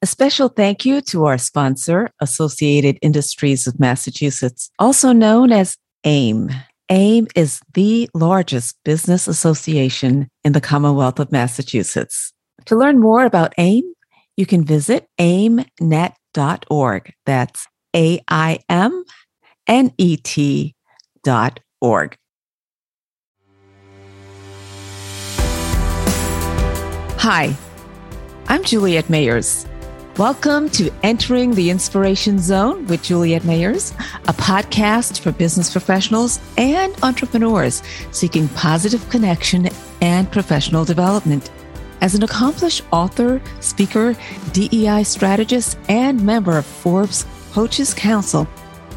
A special thank you to our sponsor, Associated Industries of Massachusetts, also known as AIM. AIM is the largest business association in the Commonwealth of Massachusetts. To learn more about AIM, you can visit aimnet.org. That's A I M N E T dot org. Hi, I'm Juliette Mayers. Welcome to Entering the Inspiration Zone with Juliette Mayers, a podcast for business professionals and entrepreneurs seeking positive connection and professional development. As an accomplished author, speaker, DEI strategist, and member of Forbes Coaches Council,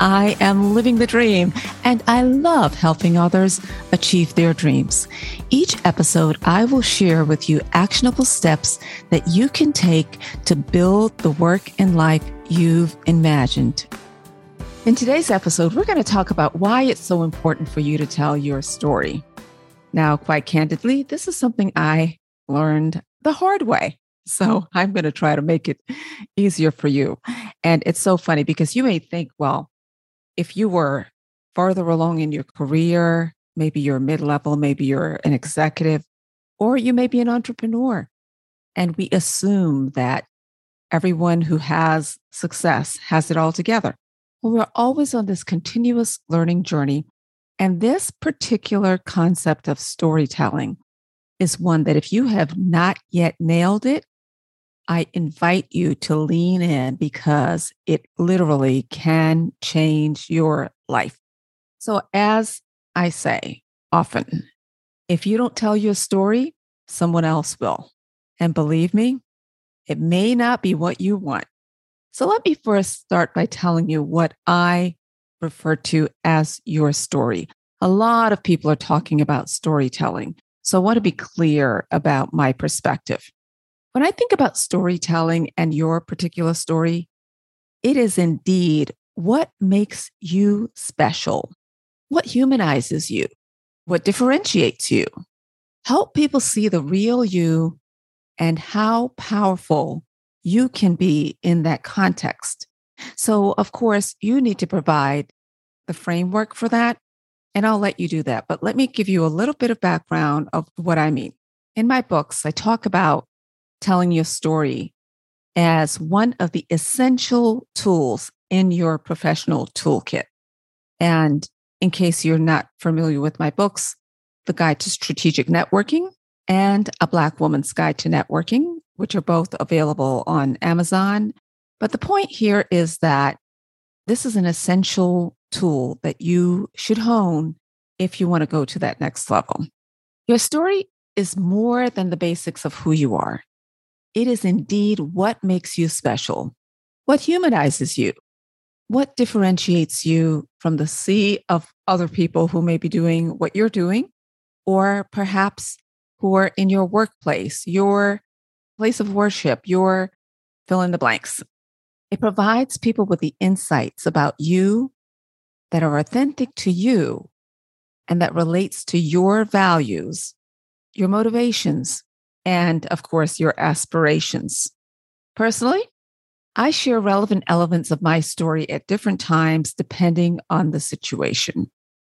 I am living the dream and I love helping others achieve their dreams. Each episode, I will share with you actionable steps that you can take to build the work and life you've imagined. In today's episode, we're going to talk about why it's so important for you to tell your story. Now, quite candidly, this is something I learned the hard way. So I'm going to try to make it easier for you. And it's so funny because you may think, well, if you were farther along in your career, maybe you're mid level, maybe you're an executive, or you may be an entrepreneur. And we assume that everyone who has success has it all together. Well, we're always on this continuous learning journey. And this particular concept of storytelling is one that if you have not yet nailed it, I invite you to lean in because it literally can change your life. So, as I say often, if you don't tell your story, someone else will. And believe me, it may not be what you want. So, let me first start by telling you what I refer to as your story. A lot of people are talking about storytelling. So, I want to be clear about my perspective. When I think about storytelling and your particular story, it is indeed what makes you special, what humanizes you, what differentiates you. Help people see the real you and how powerful you can be in that context. So, of course, you need to provide the framework for that, and I'll let you do that. But let me give you a little bit of background of what I mean. In my books, I talk about telling your story as one of the essential tools in your professional toolkit. And in case you're not familiar with my books, The Guide to Strategic Networking and A Black Woman's Guide to Networking, which are both available on Amazon. But the point here is that this is an essential tool that you should hone if you want to go to that next level. Your story is more than the basics of who you are. It is indeed what makes you special, what humanizes you, what differentiates you from the sea of other people who may be doing what you're doing, or perhaps who are in your workplace, your place of worship, your fill in the blanks. It provides people with the insights about you that are authentic to you and that relates to your values, your motivations, and of course, your aspirations. Personally, I share relevant elements of my story at different times depending on the situation.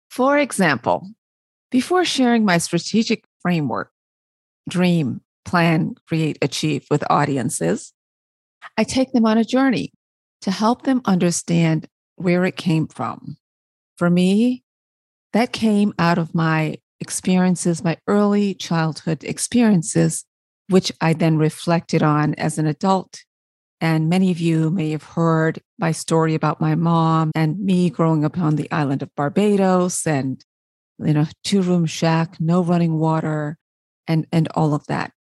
For example, before sharing my strategic framework, dream, plan, create, achieve with audiences, I take them on a journey to help them understand where it came from. For me, that came out of my experiences, my early childhood experiences, which I then reflected on as an adult. And many of you may have heard my story about my mom and me growing up on the island of Barbados and, you know, two room shack, no running water, and, and all of that.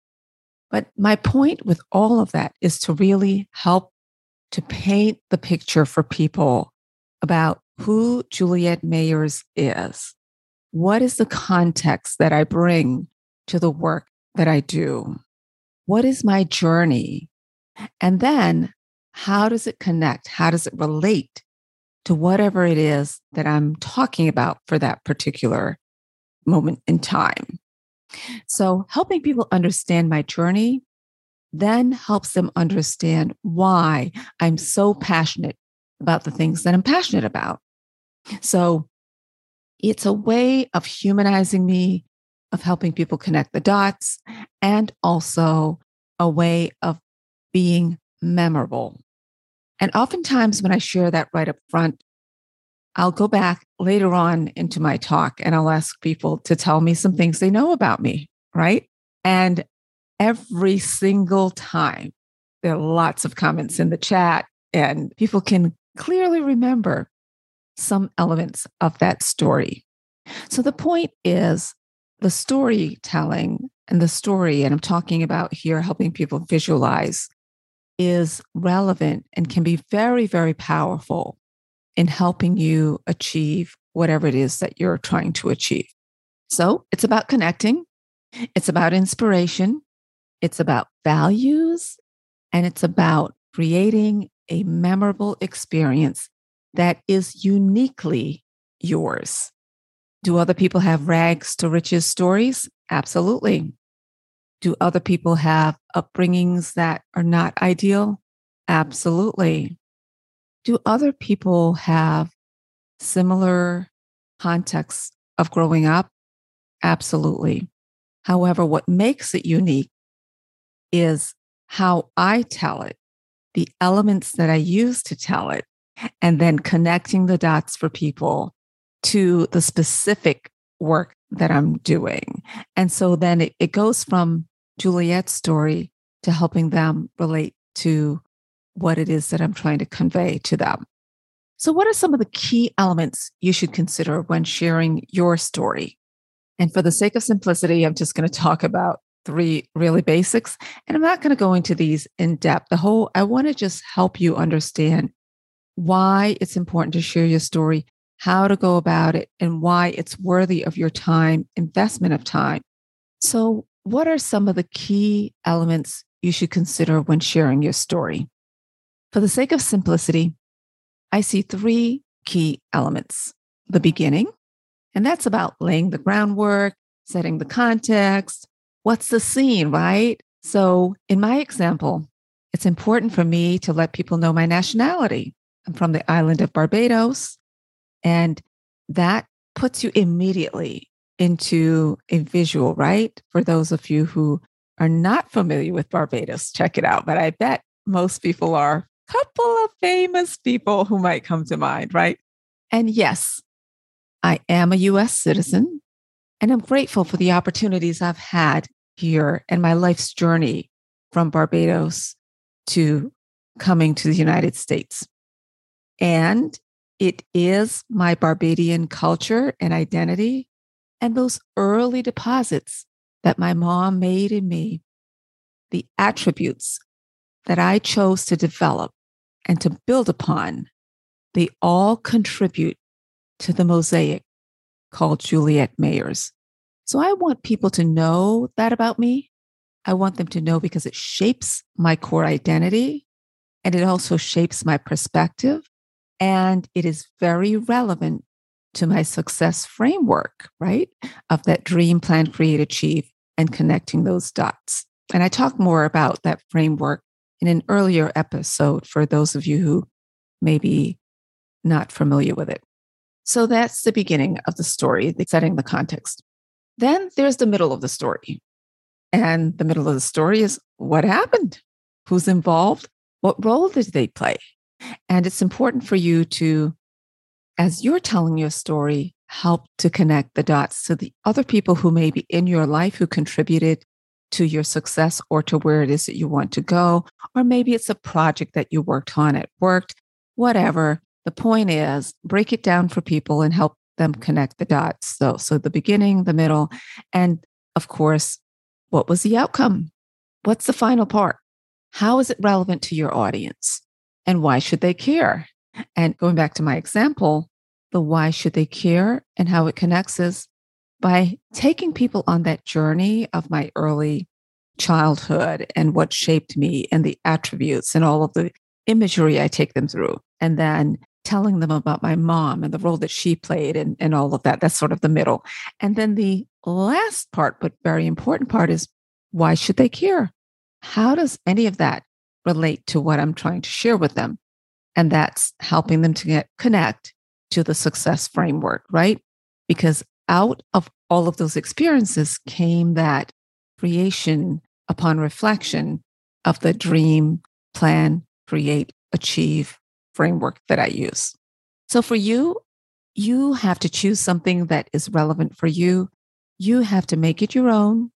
But my point with all of that is to really help to paint the picture for people about who Juliette Mayers is what is the context that I bring to the work that I do? What is my journey? And then how does it connect? How does it relate to whatever it is that I'm talking about for that particular moment in time? So, helping people understand my journey then helps them understand why I'm so passionate about the things that I'm passionate about. So it's a way of humanizing me, of helping people connect the dots, and also a way of being memorable. And oftentimes, when I share that right up front, I'll go back later on into my talk and I'll ask people to tell me some things they know about me, right? And every single time, there are lots of comments in the chat, and people can clearly remember some elements of that story. So the point is the storytelling and the story, and I'm talking about here helping people visualize, is relevant and can be very, very powerful in helping you achieve whatever it is that you're trying to achieve. So it's about connecting, it's about inspiration, it's about values, and it's about creating a memorable experience that is uniquely yours. Do other people have rags to riches stories? Absolutely. Do other people have upbringings that are not ideal? Absolutely. Do other people have similar contexts of growing up? Absolutely. However, what makes it unique is how I tell it, the elements that I use to tell it, and then connecting the dots for people to the specific work that I'm doing. And so then it, it goes from Juliette's story to helping them relate to what it is that I'm trying to convey to them. So, what are some of the key elements you should consider when sharing your story? And for the sake of simplicity, I'm just going to talk about three really basics. And I'm not going to go into these in depth. The whole, I want to just help you understand why it's important to share your story, how to go about it, and why it's worthy of your time, investment of time. So, what are some of the key elements you should consider when sharing your story? For the sake of simplicity, I see three key elements the beginning, and that's about laying the groundwork, setting the context. What's the scene, right? So, in my example, it's important for me to let people know my nationality. I'm from the island of Barbados. And that puts you immediately into a visual, right? For those of you who are not familiar with Barbados, check it out. But I bet most people are. a Couple of famous people who might come to mind, right? And yes, I am a US citizen, and I'm grateful for the opportunities I've had here and my life's journey from Barbados to coming to the United States. And it is my Barbadian culture and identity and those early deposits that my mom made in me, the attributes that I chose to develop and to build upon, they all contribute to the mosaic called Juliette Mayers. So I want people to know that about me. I want them to know because it shapes my core identity and it also shapes my perspective and it is very relevant to my success framework, right? Of that dream, plan, create, achieve, and connecting those dots. And I talk more about that framework in an earlier episode for those of you who may be not familiar with it. So that's the beginning of the story, setting the context. Then there's the middle of the story. And the middle of the story is what happened? Who's involved? What role did they play? And it's important for you to, as you're telling your story, help to connect the dots to the other people who may be in your life who contributed to your success or to where it is that you want to go. Or maybe it's a project that you worked on, it worked, whatever. The point is, break it down for people and help them connect the dots. So, so the beginning, the middle, and of course, what was the outcome? What's the final part? How is it relevant to your audience? And why should they care? And going back to my example, the why should they care and how it connects is by taking people on that journey of my early childhood and what shaped me and the attributes and all of the imagery I take them through. And then telling them about my mom and the role that she played and, and all of that. That's sort of the middle. And then the last part, but very important part is why should they care? how does any of that relate to what I'm trying to share with them? And that's helping them to get connect to the success framework, right? Because out of all of those experiences came that creation upon reflection of the dream, plan, create, achieve framework that I use. So for you, you have to choose something that is relevant for you. You have to make it your own.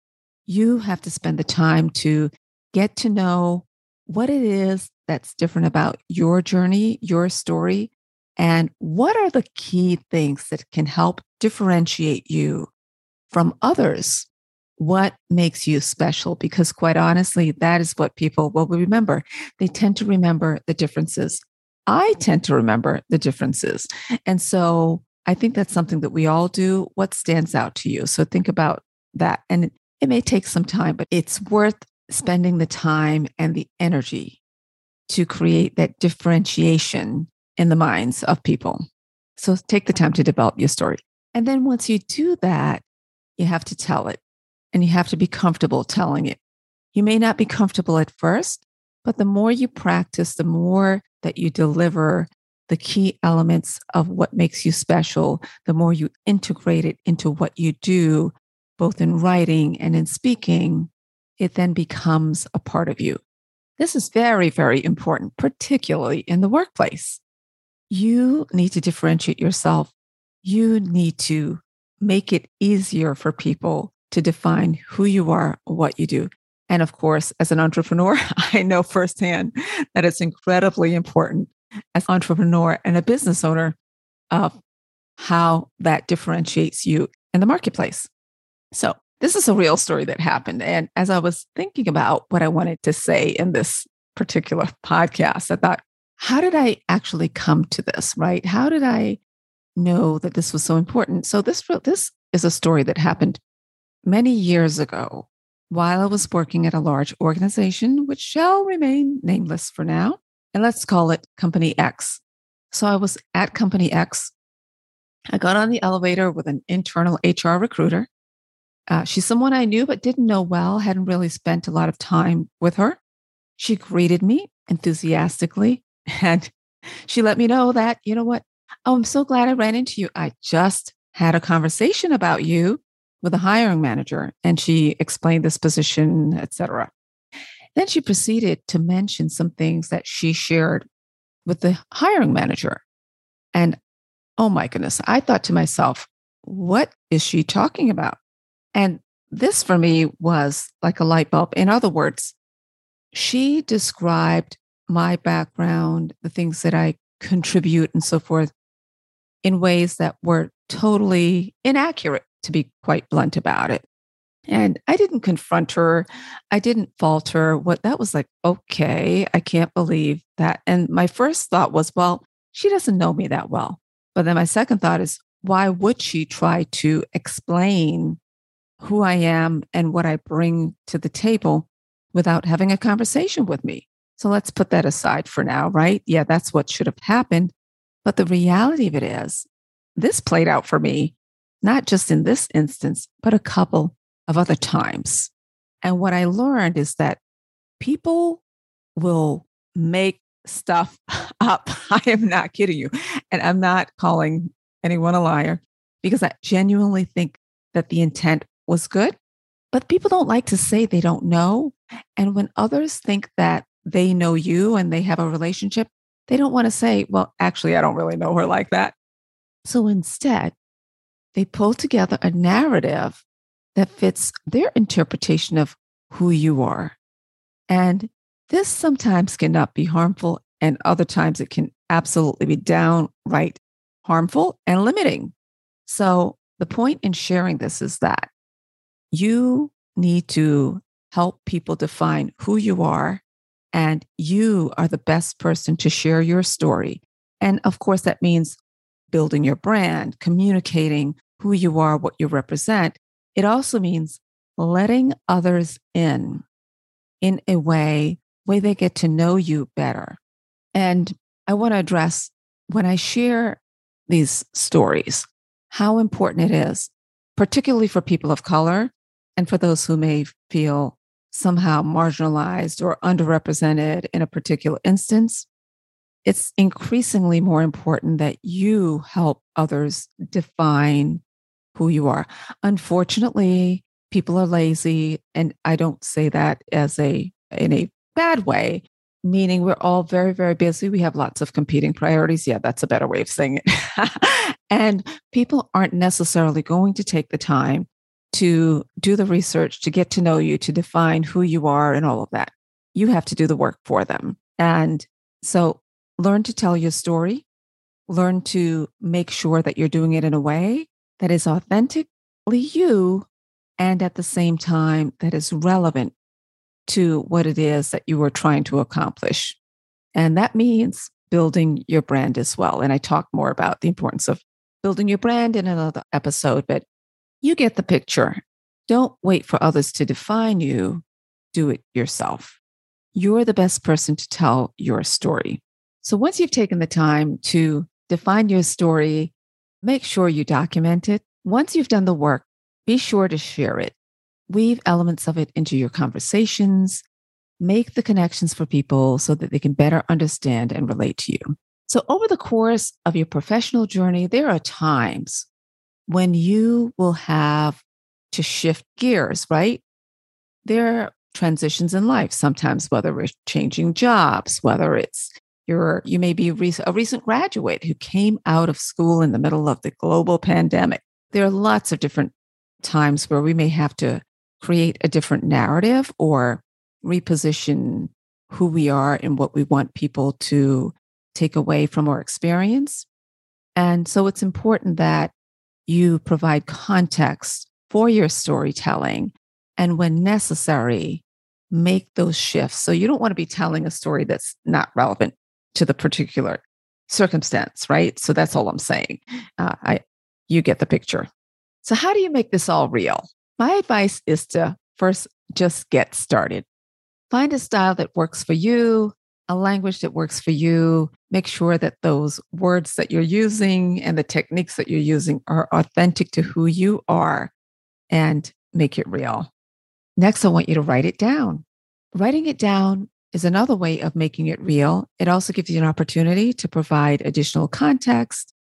You have to spend the time to get to know what it is that's different about your journey, your story, and what are the key things that can help differentiate you from others? What makes you special? Because quite honestly, that is what people will remember. They tend to remember the differences. I tend to remember the differences. And so I think that's something that we all do. What stands out to you? So think about that. And it may take some time, but it's worth spending the time and the energy to create that differentiation in the minds of people. So take the time to develop your story. And then once you do that, you have to tell it and you have to be comfortable telling it. You may not be comfortable at first, but the more you practice, the more that you deliver the key elements of what makes you special, the more you integrate it into what you do, both in writing and in speaking, it then becomes a part of you. This is very, very important, particularly in the workplace. You need to differentiate yourself. You need to make it easier for people to define who you are, what you do. And of course, as an entrepreneur, I know firsthand that it's incredibly important as an entrepreneur and a business owner of how that differentiates you in the marketplace. So this is a real story that happened. And as I was thinking about what I wanted to say in this particular podcast, I thought, how did I actually come to this, right? How did I know that this was so important? So this this is a story that happened many years ago while I was working at a large organization, which shall remain nameless for now. And let's call it Company X. So I was at Company X. I got on the elevator with an internal HR recruiter. Uh, she's someone I knew but didn't know well, hadn't really spent a lot of time with her. She greeted me enthusiastically and she let me know that, you know what? Oh, I'm so glad I ran into you. I just had a conversation about you with a hiring manager and she explained this position, etc. Then she proceeded to mention some things that she shared with the hiring manager. And oh my goodness, I thought to myself, what is she talking about? And this for me was like a light bulb. In other words, she described my background, the things that I contribute, and so forth, in ways that were totally inaccurate, to be quite blunt about it. And I didn't confront her. I didn't falter. What that was like, okay, I can't believe that. And my first thought was, well, she doesn't know me that well. But then my second thought is, why would she try to explain who I am and what I bring to the table without having a conversation with me? So let's put that aside for now, right? Yeah, that's what should have happened. But the reality of it is, this played out for me, not just in this instance, but a couple of other times. And what I learned is that people will make stuff up. I am not kidding you. And I'm not calling anyone a liar because I genuinely think that the intent was good. But people don't like to say they don't know. And when others think that they know you and they have a relationship, they don't want to say, well, actually, I don't really know her like that. So instead, they pull together a narrative that fits their interpretation of who you are. And this sometimes cannot be harmful, and other times it can absolutely be downright harmful and limiting. So, the point in sharing this is that you need to help people define who you are and you are the best person to share your story. And of course, that means building your brand, communicating who you are, what you represent. It also means letting others in in a way where they get to know you better. And I want to address when I share these stories, how important it is, particularly for people of color and for those who may feel somehow marginalized or underrepresented in a particular instance, it's increasingly more important that you help others define who you are. Unfortunately, people are lazy and I don't say that as a in a bad way, meaning we're all very very busy. We have lots of competing priorities. Yeah, that's a better way of saying it. and people aren't necessarily going to take the time to do the research, to get to know you, to define who you are, and all of that. You have to do the work for them. And so learn to tell your story, learn to make sure that you're doing it in a way that is authentically you and at the same time that is relevant to what it is that you are trying to accomplish. And that means building your brand as well. And I talk more about the importance of building your brand in another episode, but you get the picture. Don't wait for others to define you, do it yourself. You're the best person to tell your story. So once you've taken the time to define your story, make sure you document it. Once you've done the work, be sure to share it. Weave elements of it into your conversations. Make the connections for people so that they can better understand and relate to you. So, over the course of your professional journey, there are times when you will have to shift gears, right? There are transitions in life, sometimes whether we're changing jobs, whether it's you're, you may be a recent graduate who came out of school in the middle of the global pandemic. There are lots of different times where we may have to create a different narrative or reposition who we are and what we want people to take away from our experience. And so it's important that you provide context for your storytelling and when necessary, make those shifts. So you don't want to be telling a story that's not relevant to the particular circumstance, right? So that's all I'm saying. Uh, I, you get the picture. So how do you make this all real? My advice is to first just get started. Find a style that works for you, a language that works for you. Make sure that those words that you're using and the techniques that you're using are authentic to who you are and make it real. Next, I want you to write it down. Writing it down is another way of making it real. It also gives you an opportunity to provide additional context,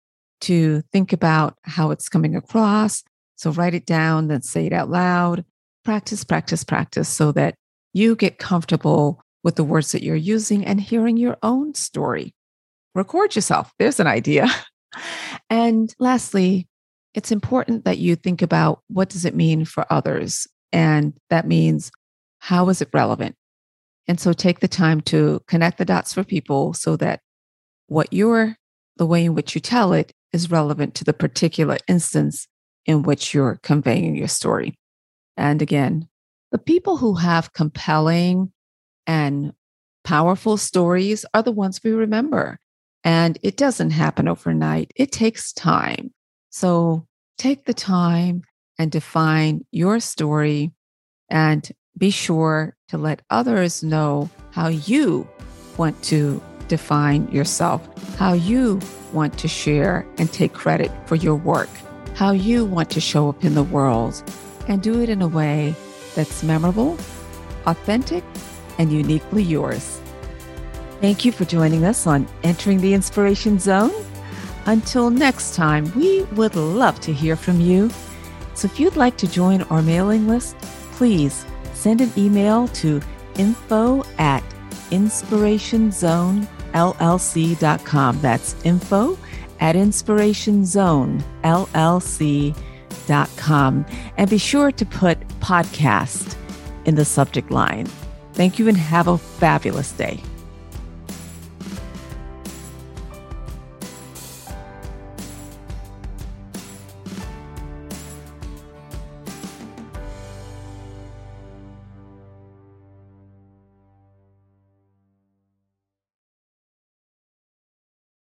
to think about how it's coming across. So write it down, then say it out loud. Practice, practice, practice so that you get comfortable with the words that you're using and hearing your own story. Record yourself. There's an idea. and lastly, it's important that you think about what does it mean for others? And that means how is it relevant? And so take the time to connect the dots for people so that what you're, the way in which you tell it is relevant to the particular instance in which you're conveying your story. And again, the people who have compelling and powerful stories are the ones we remember. And it doesn't happen overnight, it takes time. So take the time and define your story and be sure to let others know how you want to define yourself, how you want to share and take credit for your work, how you want to show up in the world, and do it in a way that's memorable, authentic, and uniquely yours. Thank you for joining us on Entering the Inspiration Zone. Until next time, we would love to hear from you. So if you'd like to join our mailing list, please send an email to info at inspirationzonellc.com. That's info at inspirationzonellc.com. And be sure to put podcast in the subject line. Thank you and have a fabulous day.